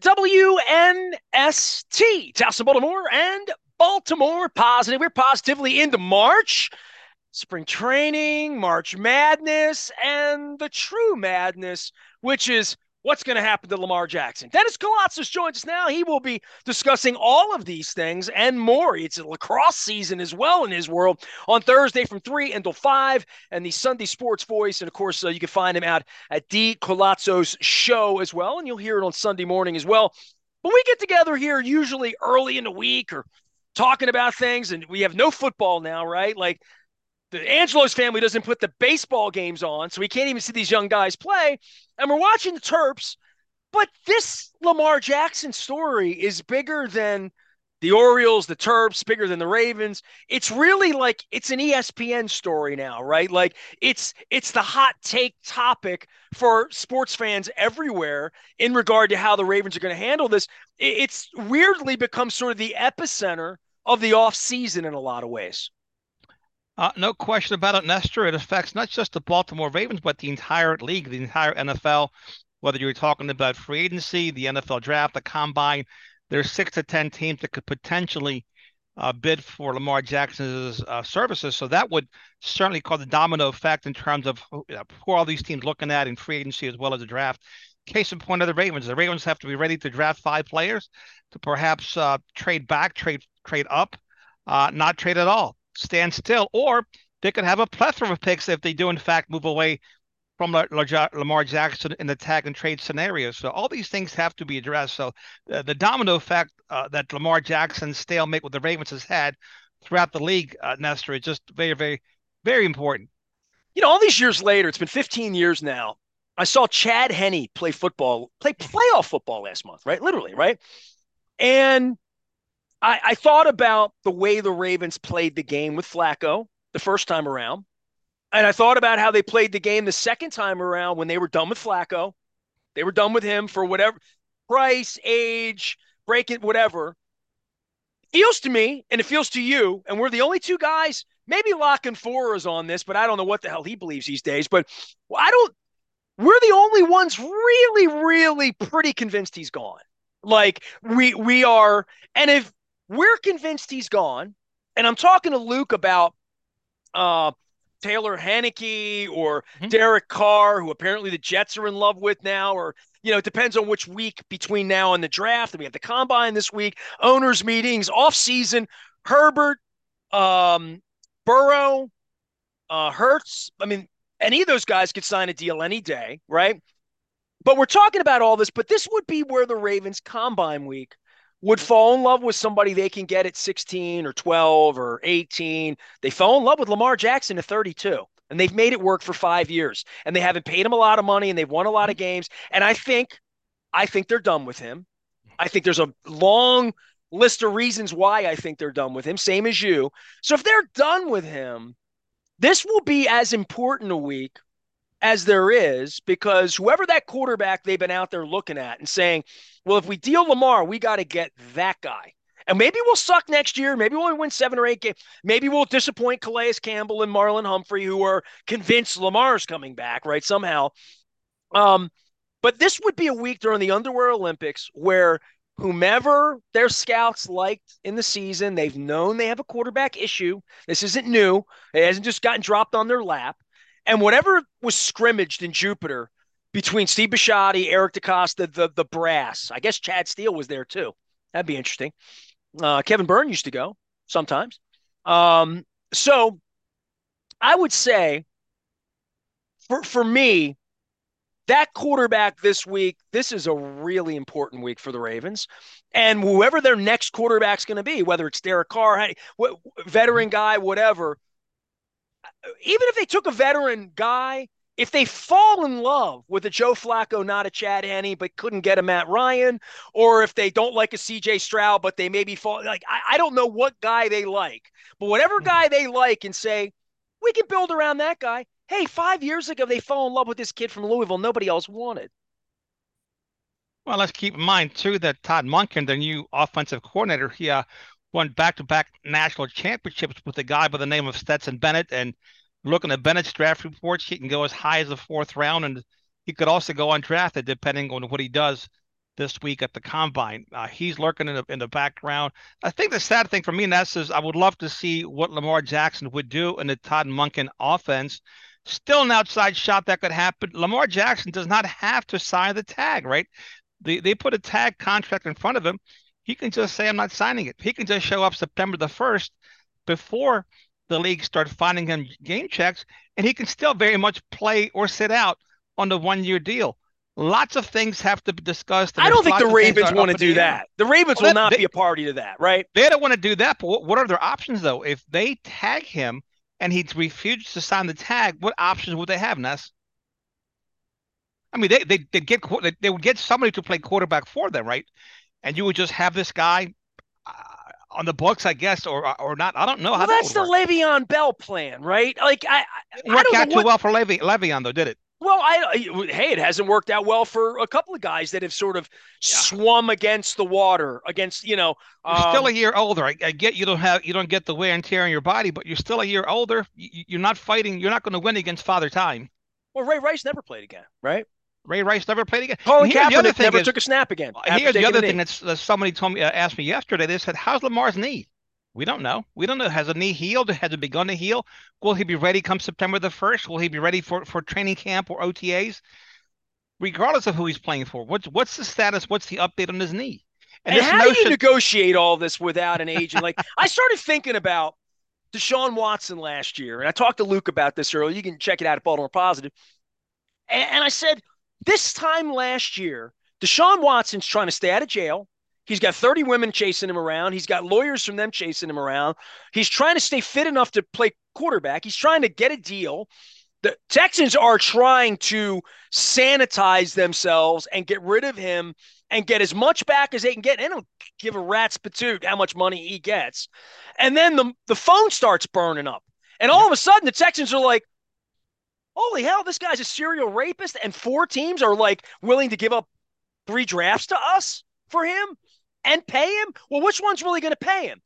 WNST, Towson, Baltimore, and Baltimore Positive. We're positively into March, spring training, March Madness, and the true madness, which is what's going to happen to Lamar Jackson. Dennis Koulatsos joins us now. He will be discussing all of these things and more. It's a lacrosse season as well in his world on Thursday from 3 until 5 and the Sunday Sports Voice. And of course, uh, you can find him out at D. Colazzo's show as well. And you'll hear it on Sunday morning as well. But we get together here usually early in the week or talking about things, and we have no football now, right? Like the Angelos family doesn't put the baseball games on, so we can't even see these young guys play. And we're watching the Terps, but this Lamar Jackson story is bigger than the Orioles, the Terps, bigger than the Ravens. It's really like it's an ESPN story now, right? Like it's it's the hot take topic for sports fans everywhere in regard to how the Ravens are going to handle this. It's weirdly become sort of the epicenter of the off season in a lot of ways. Uh, no question about it, Nestor. It affects not just the Baltimore Ravens, but the entire league, the entire NFL. Whether you're talking about free agency, the NFL draft, the combine, there's six to ten teams that could potentially uh, bid for Lamar Jackson's uh, services. So that would certainly cause a domino effect in terms of who, uh, who are all these teams looking at in free agency as well as the draft. Case in point of the Ravens, the Ravens have to be ready to draft five players to perhaps uh, trade back, trade trade up, uh, not trade at all, stand still, or they could have a plethora of picks if they do in fact move away from Lamar Jackson in the tag and trade scenario. So all these things have to be addressed. So uh, the domino effect uh, that Lamar Jackson's stalemate with the Ravens has had throughout the league, uh, Nestor, is just very, very, very important. You know, all these years later, it's been 15 years now. I saw Chad Henne play football, play playoff football last month, right? Literally, right? And I, I thought about the way the Ravens played the game with Flacco the first time around and I thought about how they played the game the second time around when they were done with Flacco. They were done with him for whatever price, age, break it, whatever. feels to me, and it feels to you, and we're the only two guys. Maybe Lock and Four is on this, but I don't know what the hell he believes these days. But I don't. We're the only ones really, really pretty convinced he's gone. Like we we are, and if we're convinced he's gone, and I'm talking to Luke about uh Taylor Heinicke or mm-hmm. Derek Carr, who apparently the Jets are in love with now, or you know, it depends on which week between now and the draft. We have the combine this week, owners meetings, off season. Herbert, um, Burrow, uh, Hurts. I mean, any of those guys could sign a deal any day, right? But we're talking about all this, but this would be where the Ravens combine week would fall in love with somebody they can get at 16 or 12 or 18. They fell in love with Lamar Jackson at 32 and they've made it work for 5 years and they haven't paid him a lot of money and they've won a lot of mm-hmm. games and I think I think they're done with him. I think there's a long list of reasons why I think they're done with him, same as you. So if they're done with him, this will be as important a week as there is because whoever that quarterback they've been out there looking at and saying, well, if we deal Lamar, we got to get that guy. And maybe we'll suck next year. Maybe we'll win seven or eight games. Maybe we'll disappoint Calais Campbell and Marlon Humphrey, who are convinced Lamar's coming back, right? Somehow. Um, but this would be a week during the Underwear Olympics where whomever their scouts liked in the season, they've known they have a quarterback issue. This isn't new. It hasn't just gotten dropped on their lap. And whatever was scrimmaged in Jupiter between Steve Bisciotti, Eric DeCosta, the the brass. I guess Chad Steele was there too. That'd be interesting. Uh, Kevin Byrne used to go sometimes. Um, so I would say for for me, that quarterback this week, this is a really important week for the Ravens. And whoever their next quarterback's going to be, whether it's Derek Carr, veteran guy, whatever, even if they took a veteran guy, if they fall in love with a Joe Flacco, not a Chad Henne, but couldn't get a Matt Ryan, or if they don't like a CJ Stroud, but they maybe fall like I, I don't know what guy they like, but whatever hmm. guy they like and say, we can build around that guy. Hey, five years ago they fell in love with this kid from Louisville nobody else wanted. Well, let's keep in mind too that Todd Monken, the new offensive coordinator, he uh, won back-to-back national championships with a guy by the name of Stetson Bennett, and looking at Bennett's draft reports, he can go as high as the fourth round, and he could also go undrafted depending on what he does this week at the combine. Uh, he's lurking in the in the background. I think the sad thing for me, Ness, is I would love to see what Lamar Jackson would do in the Todd Monken offense. Still an outside shot that could happen. Lamar Jackson does not have to sign the tag, right? They they put a tag contract in front of him. He can just say, "I'm not signing it." He can just show up September the first before the league start finding him game checks, and he can still very much play or sit out on the one year deal. Lots of things have to be discussed. I don't think the Ravens want to do that. The Ravens well, will not they, be a party to that, right? They don't want to do that. But what are their options, though? If they tag him and he refuses to sign the tag, what options would they have, Ness? I mean, they they they get they would get somebody to play quarterback for them, right? And you would just have this guy on the books, I guess, or or not. I don't know well, how that's that the Le'Veon Bell plan, right? Like I, I it worked out too what... well for Levy, Le'Veon, though, did it? Well, I hey, it hasn't worked out well for a couple of guys that have sort of yeah. swum against the water, against you know. You're um, still a year older. I, I, get you don't have you don't get the wear and tear on your body, but you're still a year older. You, are not fighting. You're not going to win against Father Time. Well, Ray Rice never played again, right? Ray Rice never played again. Colin Kaepernick never is, took a snap again. Here's the other thing that's, that somebody told me, uh, asked me yesterday. They said, "How's Lamar's knee?" We don't know. We don't know. Has a knee healed? Has it begun to heal? Will he be ready come September the 1st? Will he be ready for, for training camp or OTAs? Regardless of who he's playing for, what's what's the status? What's the update on his knee? And, and how notion- do you negotiate all this without an agent? Like I started thinking about Deshaun Watson last year, and I talked to Luke about this earlier. You can check it out at Baltimore Positive. And, and I said, this time last year, Deshaun Watson's trying to stay out of jail. He's got 30 women chasing him around. He's got lawyers from them chasing him around. He's trying to stay fit enough to play quarterback. He's trying to get a deal. The Texans are trying to sanitize themselves and get rid of him and get as much back as they can get. They don't give a rat's patoot how much money he gets. And then the, the phone starts burning up. And all of a sudden, the Texans are like, holy hell, this guy's a serial rapist. And four teams are like willing to give up three drafts to us for him and pay him? Well, which one's really going to pay him?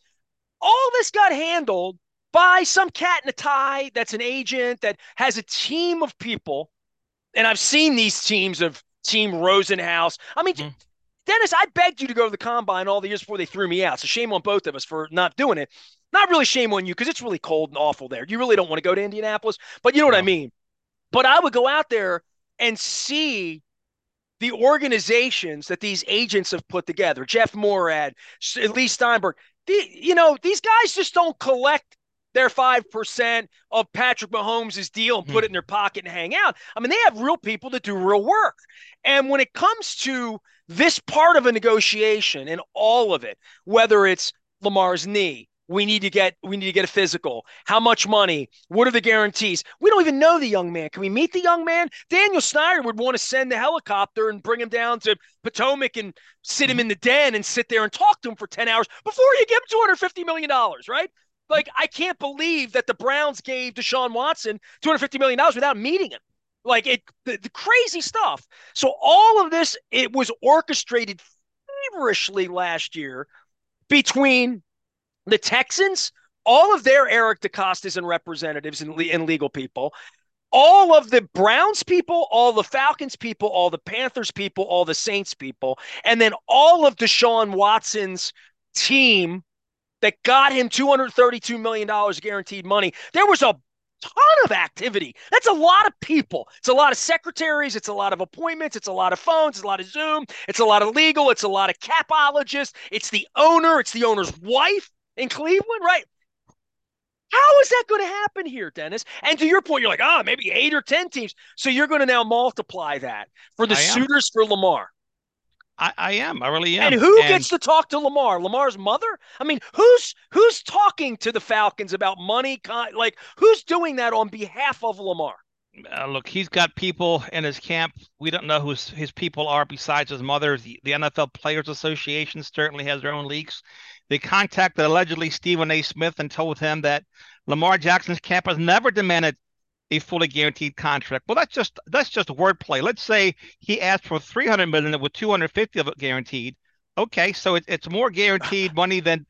All this got handled by some cat in a tie that's an agent that has a team of people. And I've seen these teams of Team Rosenhaus. I mean, mm-hmm. Dennis, I begged you to go to the combine all the years before they threw me out. So shame on both of us for not doing it. Not really shame on you because it's really cold and awful there. You really don't want to go to Indianapolis, but you know what I mean. But I would go out there and see the organizations that these agents have put together, Jeff Moorad, Leigh Steinberg, the, you know, these guys just don't collect their 5% of Patrick Mahomes' deal and put it in their pocket and hang out. I mean, they have real people that do real work. And when it comes to this part of a negotiation and all of it, whether it's Lamar's knee, we need to get we need to get a physical. How much money? What are the guarantees? We don't even know the young man. Can we meet the young man? Daniel Snyder would want to send the helicopter and bring him down to Potomac and sit him in the den and sit there and talk to him for 10 hours before you give him $250 million, right? Like, I can't believe that the Browns gave Deshaun Watson $250 million without meeting him. Like it the, the crazy stuff. So all of this, it was orchestrated feverishly last year between the Texans, all of their Eric DeCostas and representatives and, and legal people, all of the Browns people, all the Falcons people, all the Panthers people, all the Saints people, and then all of Deshaun Watson's team that got him $232 million guaranteed money. There was a ton of activity. That's a lot of people. It's a lot of secretaries. It's a lot of appointments. It's a lot of phones. It's a lot of Zoom. It's a lot of legal. It's a lot of capologists. It's the owner. It's the owner's wife in Cleveland, right? How is that going to happen here, Dennis? And to your point, you're like, ah, oh, maybe eight or 10 teams. So you're going to now multiply that for the suitors for Lamar. I, I, am. I really am. And who and... gets to talk to Lamar? Lamar's mother? I mean, who's who's talking to the Falcons about money? Like, who's doing that on behalf of Lamar? Uh, look, he's got people in his camp. We don't know who his people are besides his mother. The, the NFL Players Association certainly has their own leaks. They contacted allegedly Stephen A. Smith and told him that Lamar Jackson's camp has never demanded a fully guaranteed contract. Well, that's just that's just wordplay. Let's say he asked for 300 million with 250 of it guaranteed. Okay, so it, it's more guaranteed money than,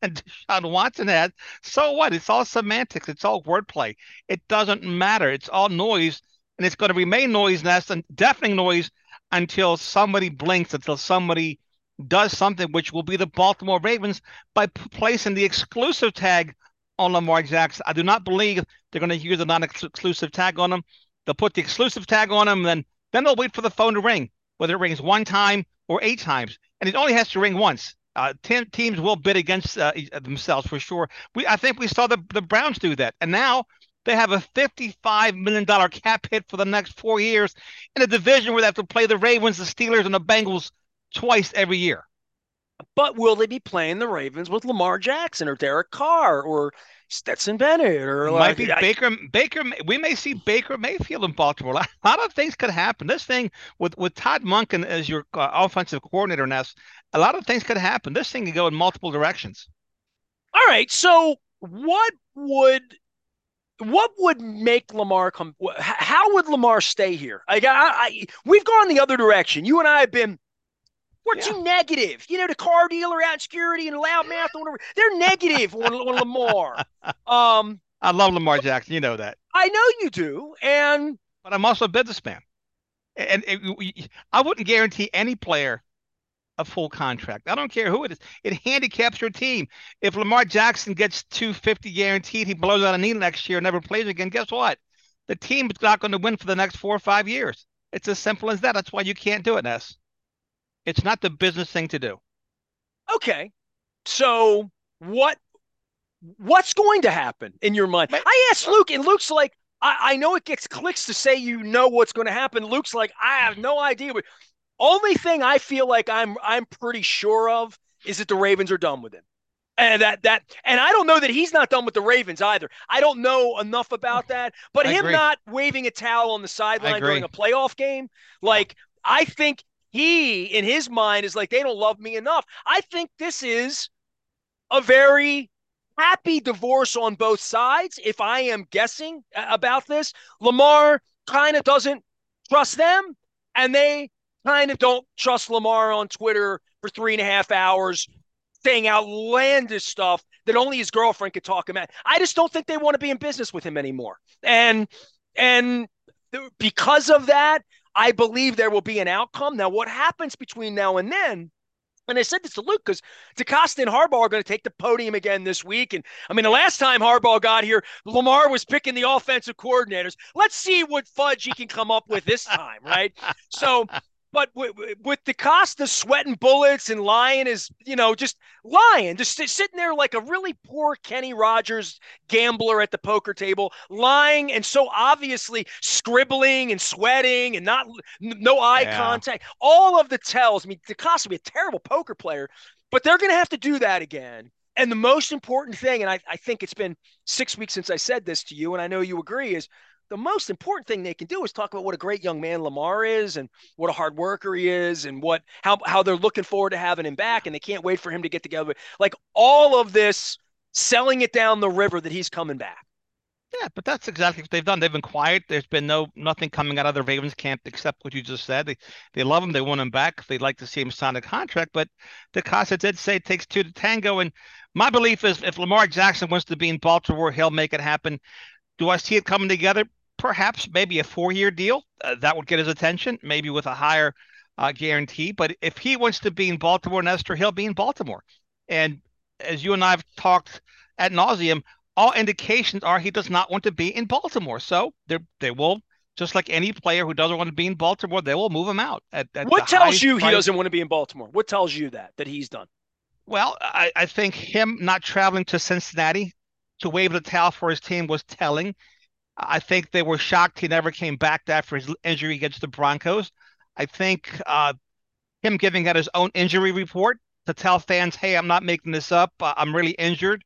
than Deshaun Watson has. So what? It's all semantics. It's all wordplay. It doesn't matter. It's all noise, and it's going to remain noise, and that's deafening noise until somebody blinks, until somebody does something, which will be the Baltimore Ravens by p- placing the exclusive tag on Lamar Jackson. I do not believe they're going to use the non-exclusive tag on him. They'll put the exclusive tag on him, and then then they'll wait for the phone to ring, whether it rings one time or eight times, and it only has to ring once. Uh, ten teams will bid against uh, themselves for sure. We I think we saw the the Browns do that, and now they have a $55 million cap hit for the next four years in a division where they have to play the Ravens, the Steelers, and the Bengals twice every year. But will they be playing the Ravens with Lamar Jackson or Derek Carr or Stetson Bennett or might be I, Baker? Baker, we may see Baker Mayfield in Baltimore. A lot of things could happen. This thing with with Todd Monken as your uh, offensive coordinator, Ness, a lot of things could happen. This thing could go in multiple directions. All right. So, what would what would make Lamar come? How would Lamar stay here? I, I, I we've gone the other direction. You and I have been. We're yeah. too negative. You know, the car dealer out security and loudmouth or whatever. They're negative on, on Lamar. Um, I love Lamar Jackson. You know that. I know you do, and but I'm also a businessman, and, it, I wouldn't guarantee any player a full contract. I don't care who it is. It handicaps your team. If Lamar Jackson gets 250 guaranteed, he blows out a knee next year, never plays again. Guess what? The team's not going to win for the next four or five years. It's as simple as that. That's why you can't do it, Ness. It's not the business thing to do. Okay. So what what's going to happen in your mind? I asked Luke, and Luke's like, I, I know it gets clicks to say you know what's going to happen. Luke's like, I have no idea. But only thing I feel like I'm I'm pretty sure of is that the Ravens are done with him. And that that and I don't know that he's not done with the Ravens either. I don't know enough about that. But I him agree. not waving a towel on the sideline during a playoff game, like I think he in his mind is like they don't love me enough. I think this is a very happy divorce on both sides. If I am guessing about this, Lamar kind of doesn't trust them, and they kind of don't trust Lamar on Twitter for three and a half hours saying outlandish stuff that only his girlfriend could talk about. I just don't think they want to be in business with him anymore. And and because of that, I believe there will be an outcome. Now, what happens between now and then? And I said this to Luke because DeCosta and Harbaugh are going to take the podium again this week. And I mean, the last time Harbaugh got here, Lamar was picking the offensive coordinators. Let's see what fudge he can come up with this time, right? So but with, with DeCosta sweating bullets and lying is, you know, just lying, just sitting there like a really poor Kenny Rogers gambler at the poker table, lying and so obviously scribbling and sweating and not no eye yeah. contact. All of the tells. I mean, DeCosta be a terrible poker player, but they're going to have to do that again. And the most important thing, and I, I think it's been six weeks since I said this to you, and I know you agree, is the most important thing they can do is talk about what a great young man Lamar is and what a hard worker he is and what how how they're looking forward to having him back and they can't wait for him to get together. Like all of this selling it down the river that he's coming back. Yeah, but that's exactly what they've done. They've been quiet. There's been no nothing coming out of the Ravens camp except what you just said. They they love him. They want him back. They'd like to see him sign a contract. But DeCosta did say it takes two to tango. And my belief is if Lamar Jackson wants to be in Baltimore, he'll make it happen. Do I see it coming together? Perhaps maybe a four year deal uh, that would get his attention, maybe with a higher uh, guarantee. But if he wants to be in Baltimore, Nestor, he'll be in Baltimore. And as you and I have talked at nauseum, all indications are he does not want to be in Baltimore. So they they will just like any player who doesn't want to be in Baltimore, they will move him out. At, at what tells you price. he doesn't want to be in Baltimore? What tells you that that he's done? Well, I, I think him not traveling to Cincinnati to wave the towel for his team was telling. I think they were shocked he never came back after his injury against the Broncos. I think uh, him giving out his own injury report to tell fans, "Hey, I'm not making this up. I'm really injured."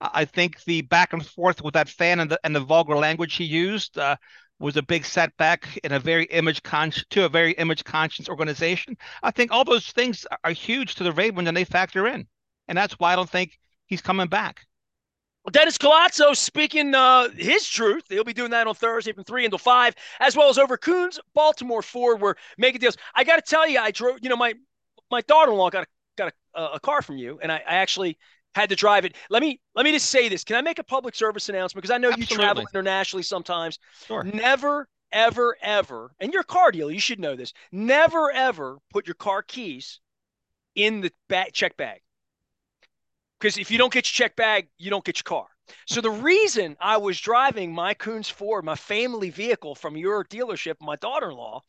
I think the back and forth with that fan and the and the vulgar language he used uh, was a big setback in a very image conscious to a very image conscious organization. I think all those things are huge to the Ravens and they factor in, and that's why I don't think he's coming back. Dennis Koulatsos speaking uh, his truth. He'll be doing that on Thursday from 3 until 5, as well as over Koons, Baltimore Ford. We're making deals. I got to tell you, I drove, you know, my my daughter in law got, a, got a, a, car from you, and I, I, actually had to drive it. Let me let me just say this. Can I make a public service announcement? Because I know Absolutely. you travel internationally sometimes. Sure. Never, ever, ever, and you're car dealer, you should know this. Never, ever put your car keys in the back check bag. Because if you don't get your check bag, you don't get your car. So the reason I was driving my Koons Ford, my family vehicle from your dealership, my daughter-in-law,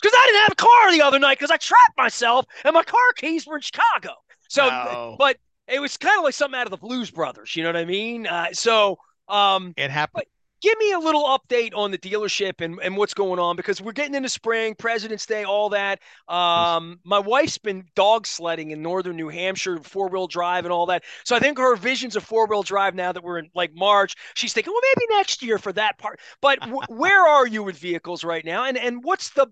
because I didn't have a car the other night because I trapped myself and my car keys were in Chicago. So, no. but it was kind of like something out of the Blues Brothers. You know what I mean? Uh, so, um, it happened. Give me a little update on the dealership and, and what's going on because we're getting into spring, President's Day, all that. Um, my wife's been dog sledding in northern New Hampshire, four wheel drive and all that. So I think her visions of four wheel drive now that we're in like March, she's thinking, well, maybe next year for that part. But w- where are you with vehicles right now? And and what's the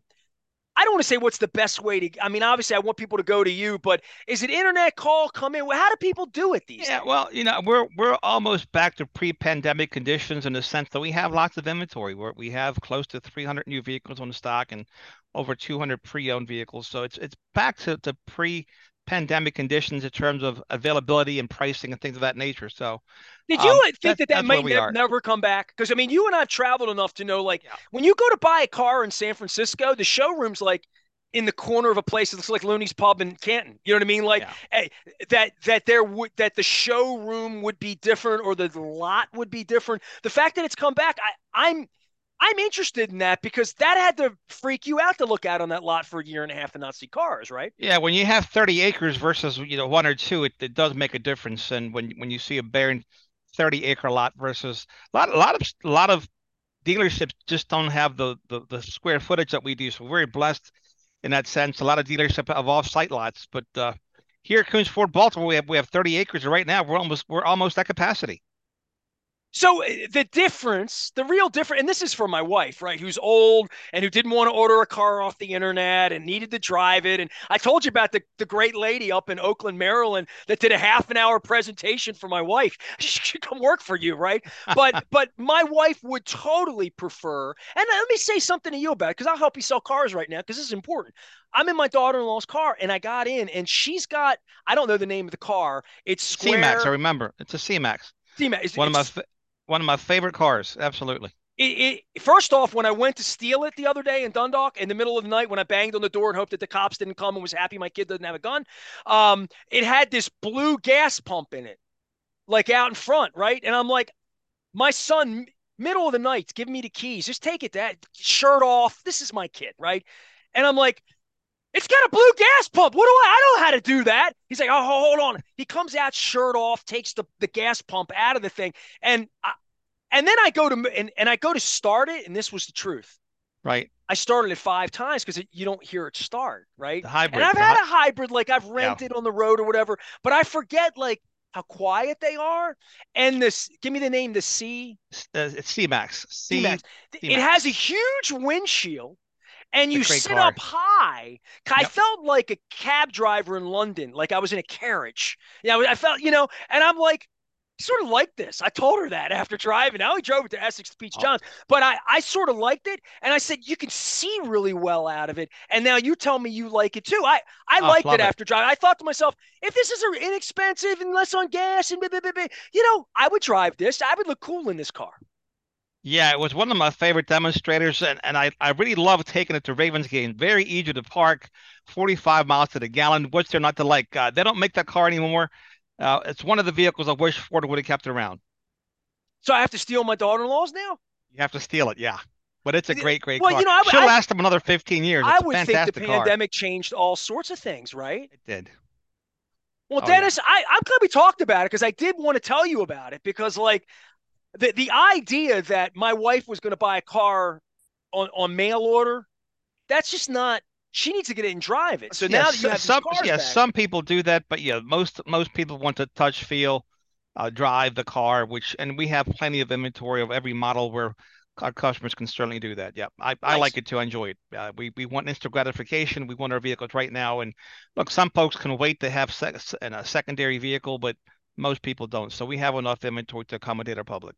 I don't want to say what's the best way to. I mean, obviously, I want people to go to you, but is it internet call come in? How do people do it these yeah, days? well, you know, we're we're almost back to pre-pandemic conditions in the sense that we have lots of inventory. Where we have close to 300 new vehicles on the stock and over 200 pre-owned vehicles. So it's it's back to the pre pandemic conditions in terms of availability and pricing and things of that nature. So, did you um, think that that might ne- never come back? Because I mean, you and I've traveled enough to know, like, yeah. when you go to buy a car in San Francisco, the showroom's like in the corner of a place that looks like Looney's Pub in Canton. You know what I mean? Like yeah. hey, that that there would that the showroom would be different or the lot would be different. The fact that it's come back, I I'm I'm interested in that because that had to freak you out to look out on that lot for a year and a half and not see cars, right? Yeah, when you have 30 acres versus you know one or two, it, it does make a difference. And when when you see a barren 30 acre lot versus a lot a lot of a lot of dealerships just don't have the, the the square footage that we do. So we're very blessed in that sense. A lot of dealerships have off site lots, but uh, here at Koons Ford Baltimore, we have we have 30 acres right now. We're almost we're almost at capacity. So eh, the difference, the real difference, and this is for my wife, right, who's old and who didn't want to order a car off the internet and needed to drive it. And I told you about the, the great lady up in Oakland, Maryland, that did a half an hour presentation for my wife. She should come work for you, right? But but my wife would totally prefer. And let me say something to you about it because I'll help you sell cars right now because this is important. I'm in my daughter-in-law's car and I got in and she's got I don't know the name of the car. It's square. C-Max. I remember. It's a C-Max. C-Max. One of my one of my favorite cars. Absolutely. It, it, first off, when I went to steal it the other day in Dundalk in the middle of the night, when I banged on the door and hoped that the cops didn't come and was happy my kid doesn't have a gun, um, it had this blue gas pump in it, like out in front, right? And I'm like, my son, middle of the night, give me the keys, just take it, that Shirt off. This is my kid, right? And I'm like, it's got a blue gas pump. What do I? I don't know how to do that. He's like, oh, hold on. He comes out, shirt off, takes the, the gas pump out of the thing, and I, and then I go to and, and I go to start it, and this was the truth. Right. I started it five times because you don't hear it start. Right. The hybrid. And I've had a hybrid, like I've rented yeah. on the road or whatever, but I forget like how quiet they are. And this, give me the name, the C. Uh, it's C-Max. C- C-Max. It has a huge windshield and you sit car. up high. I yep. felt like a cab driver in London, like I was in a carriage. Yeah, I felt, you know, and I'm like, sort of like this. I told her that after driving. I only drove it to Essex to Peach oh. Johns, but I, I sort of liked it. And I said, you can see really well out of it. And now you tell me you like it too. I, I oh, liked it, it after driving. I thought to myself, if this is inexpensive and less on gas and blah, blah, blah, you know, I would drive this. I would look cool in this car. Yeah, it was one of my favorite demonstrators, and, and I, I really love taking it to Ravens game. Very easy to park, 45 miles to the gallon. What's there not to like? Uh, they don't make that car anymore. Uh, it's one of the vehicles I wish Ford would have kept around. So I have to steal my daughter-in-law's now? You have to steal it, yeah. But it's a great, great well, car. You know, I, She'll I, last them another 15 years. It's I would think the pandemic changed all sorts of things, right? It did. Well, oh, Dennis, yeah. I, I'm glad we talked about it because I did want to tell you about it because, like, the the idea that my wife was going to buy a car on on mail order, that's just not. She needs to get it and drive it. So now that you have some, yeah, back, some people do that, but yeah, most most people want to touch, feel, uh, drive the car. Which and we have plenty of inventory of every model where our customers can certainly do that. Yeah, I, nice. I like it too. I enjoy it. Uh, we we want instant gratification. We want our vehicles right now. And look, some folks can wait to have se- a secondary vehicle, but most people don't. So we have enough inventory to accommodate our public.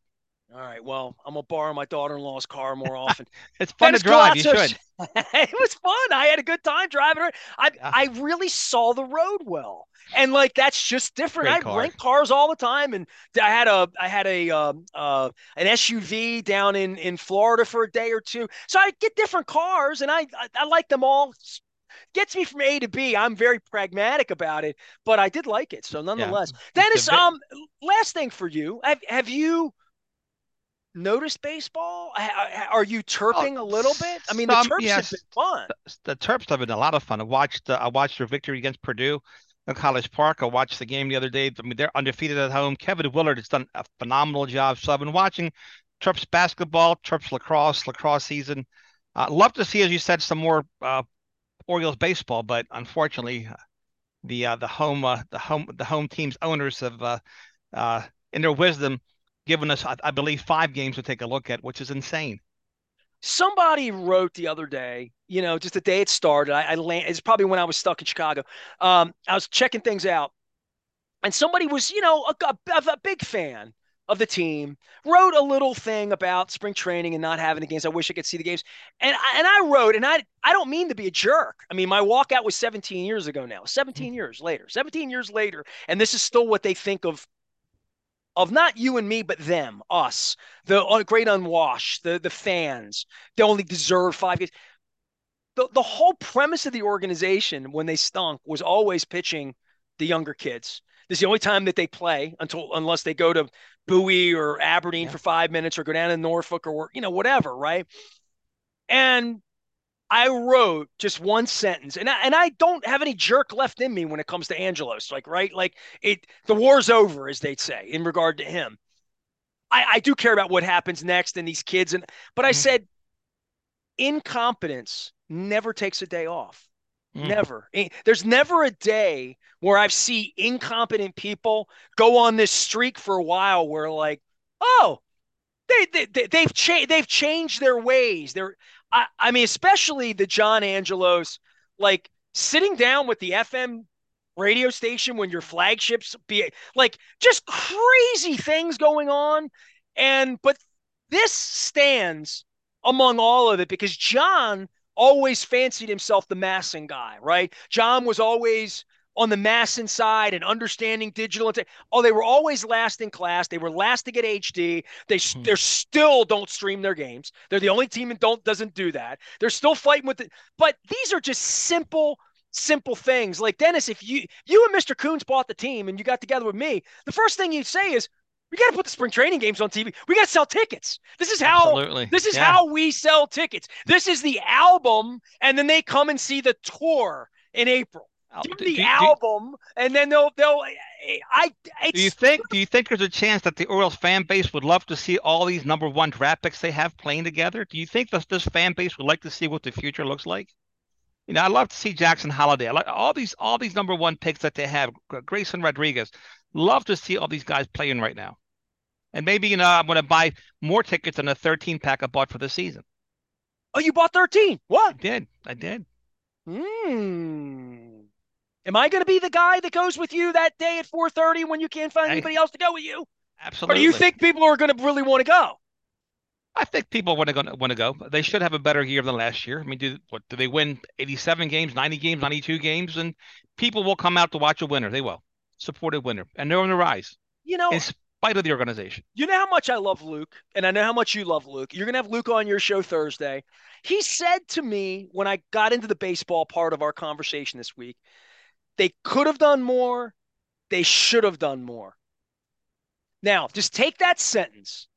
All right. Well, I'm gonna borrow my daughter-in-law's car more often. it's fun Dennis to drive. You should. it was fun. I had a good time driving her. I yeah. I really saw the road well, and like that's just different. Great I car. rent cars all the time, and I had a I had a um, uh, an SUV down in in Florida for a day or two. So I get different cars, and I I, I like them all gets me from A to B. I'm very pragmatic about it, but I did like it. So nonetheless, yeah. Dennis, um, last thing for you, have have you noticed baseball? Are you terping oh, a little bit? I mean, some, the Terps yes, have been fun. The, the, Terps have been a lot of fun. I watched uh, I watched their victory against Purdue in College Park. I watched the game the other day. I mean, they're undefeated at home. Kevin Willard has done a phenomenal job. So I've been watching Terps basketball, Terps lacrosse, lacrosse season. Uh, love to see, as you said, some more uh, Orioles baseball, but unfortunately, uh, the uh, the home uh, the home the home team's owners have, uh, uh, in their wisdom, given us, I, I believe, five games to take a look at, which is insane. Somebody wrote the other day, you know, just the day it started. I, I land, it's probably when I was stuck in Chicago. Um, I was checking things out, and somebody was, you know, a, a, a big fan of the team, wrote a little thing about spring training and not having the games. I wish I could see the games. And I, and I wrote, and I I don't mean to be a jerk. I mean, my walkout was 17 years ago now. 17 mm-hmm. years later. 17 years later, and this is still what they think of of not you and me, but them, us, the uh, great unwashed, the the fans. They only deserve five games. The the whole premise of the organization when they stunk was always pitching the younger kids. This is the only time that they play until unless they go to Bowie or Aberdeen yeah. for five minutes or go down to Norfolk or you know whatever, right? And I wrote just one sentence, and I, and I don't have any jerk left in me when it comes to Angelos. Like right, like it, the war's over, as they'd say, in regard to him. I, I do care about what happens next and these kids, and but I mm-hmm. said incompetence never takes a day off. Mm. Never. There's never a day where I've seen incompetent people go on this streak for a while where like, oh, they, they they've changed they've changed their ways. They're I, I mean, especially the John Angelos, like sitting down with the FM radio station when your flagships be like just crazy things going on. And but this stands among all of it because John always fancied himself the MASN guy, right? John was always on the MASN side and understanding digital. Oh, they were always last in class. They were last to get HD. They mm-hmm. they still don't stream their games. They're the only team that don't doesn't do that. They're still fighting with it. But these are just simple simple things. Like Dennis, if you you and Mr. Koons bought the team and you got together with me, the first thing you'd say is, we got to put the spring training games on TV. We got to sell tickets. This is how Absolutely. this is yeah. how we sell tickets. This is the album, and then they come and see the tour in April. Give the do, album, do, and then they'll they'll. I. do you think? Do you think there's a chance that the Orioles fan base would love to see all these number one draft picks they have playing together? Do you think that this fan base would like to see what the future looks like? You know, I love to see Jackson Holliday. I like all these all these number one picks that they have. Grayson Rodriguez. Love to see all these guys playing right now. And maybe, you know, I'm going to buy more tickets than a 13 pack I bought for the season. Oh, you bought 13? What? I did. I did. Hmm. Am I going to be the guy that goes with you that day at 4:30 when you can't find I, anybody else to go with you? Absolutely. Or do you think people are going to really want to go? I think people want to go. Want to go. They should have a better year than last year. I mean, do what? Do they win 87 games, 90 games, 92 games, and people will come out to watch a winner. They will support a winner, and they're on the rise. You know, in spite of the organization. You know how much I love Luke, and I know how much you love Luke. You're gonna have Luke on your show Thursday. He said to me when I got into the baseball part of our conversation this week, they could have done more. They should have done more. Now, just take that sentence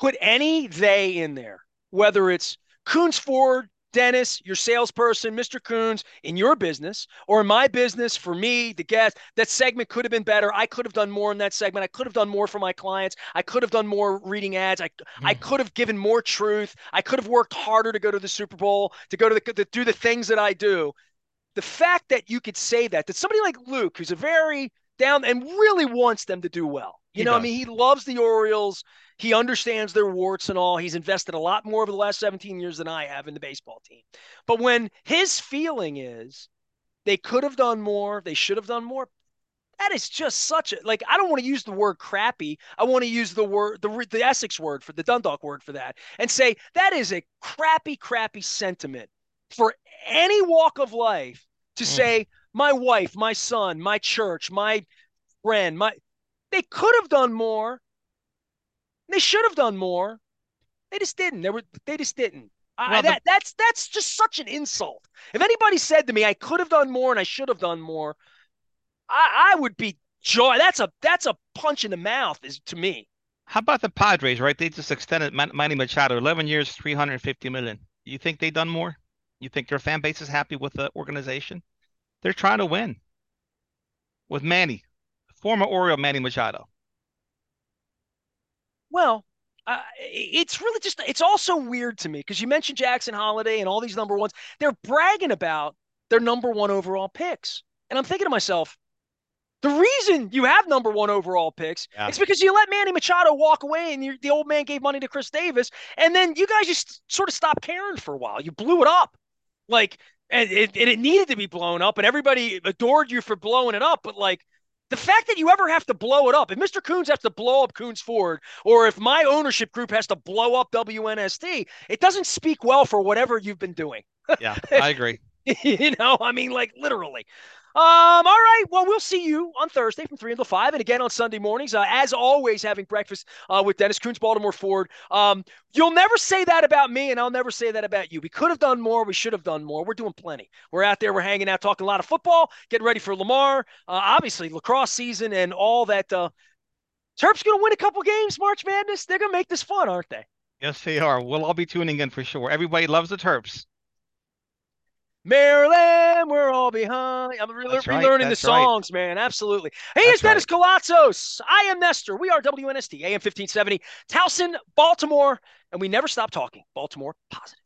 put any they in there, whether it's Koons Ford, Dennis, your salesperson, Mr. Koons, in your business or in my business for me, the guest, that segment could have been better. I could have done more in that segment. I could have done more for my clients. I could have done more reading ads. I, mm. I could have given more truth. I could have worked harder to go to the Super Bowl, to go to the, to do the things that I do. The fact that you could say that, that somebody like Luke, who's a very down and really wants them to do well. You he know, does. I mean, he loves the Orioles. He understands their warts and all. He's invested a lot more over the last 17 years than I have in the baseball team. But when his feeling is they could have done more, they should have done more, that is just such a like I don't want to use the word crappy. I want to use the word the the Essex word for the Dundalk word for that and say that is a crappy crappy sentiment for any walk of life to mm. say my wife, my son, my church, my friend, my they could have done more. They should have done more. They just didn't. They were they just didn't. Well, I, that the, that's that's just such an insult. If anybody said to me I could have done more and I should have done more, I, I would be joy. That's a that's a punch in the mouth is to me. How about the Padres? Right, they just extended Manny Machado, eleven years, three hundred fifty million. You think they done more? You think their fan base is happy with the organization? They're trying to win with Manny, former Oriole Manny Machado. Well, uh, it's really just it's also weird to me because you mentioned Jackson Holliday and all these number ones. They're bragging about their number one overall picks, and I'm thinking to myself, the reason you have number one overall picks yeah. is because you let Manny Machado walk away and the old man gave money to Chris Davis. And then you guys just sort of stopped caring for a while. You blew it up. Like, and it, and it needed to be blown up, and everybody adored you for blowing it up. But like, the fact that you ever have to blow it up, if Mr. Koons has to blow up Koons Ford, or if my ownership group has to blow up WNST, it doesn't speak well for whatever you've been doing. Yeah, I agree. you know, I mean, like literally. Um, all right. Well, we'll see you on Thursday from 3 until 5 and again on Sunday mornings. Uh, as always, having breakfast uh, with Dennis Koons, Baltimore Ford. Um, you'll never say that about me, and I'll never say that about you. We could have done more. We should have done more. We're doing plenty. We're out there. We're hanging out, talking a lot of football, getting ready for Lamar. Uh, obviously, lacrosse season and all that. Uh, Terps going to win a couple games, March Madness. They're going to make this fun, aren't they? Yes, they are. We'll all be tuning in for sure. Everybody loves the Terps. Maryland, we're all behind. I'm re- right, relearning the songs, right. man. Absolutely. Hey, it's Dennis right. Koulatsos. I am Nestor. We are WNST, AM 1570, Towson, Baltimore, and we never stop talking. Baltimore positive.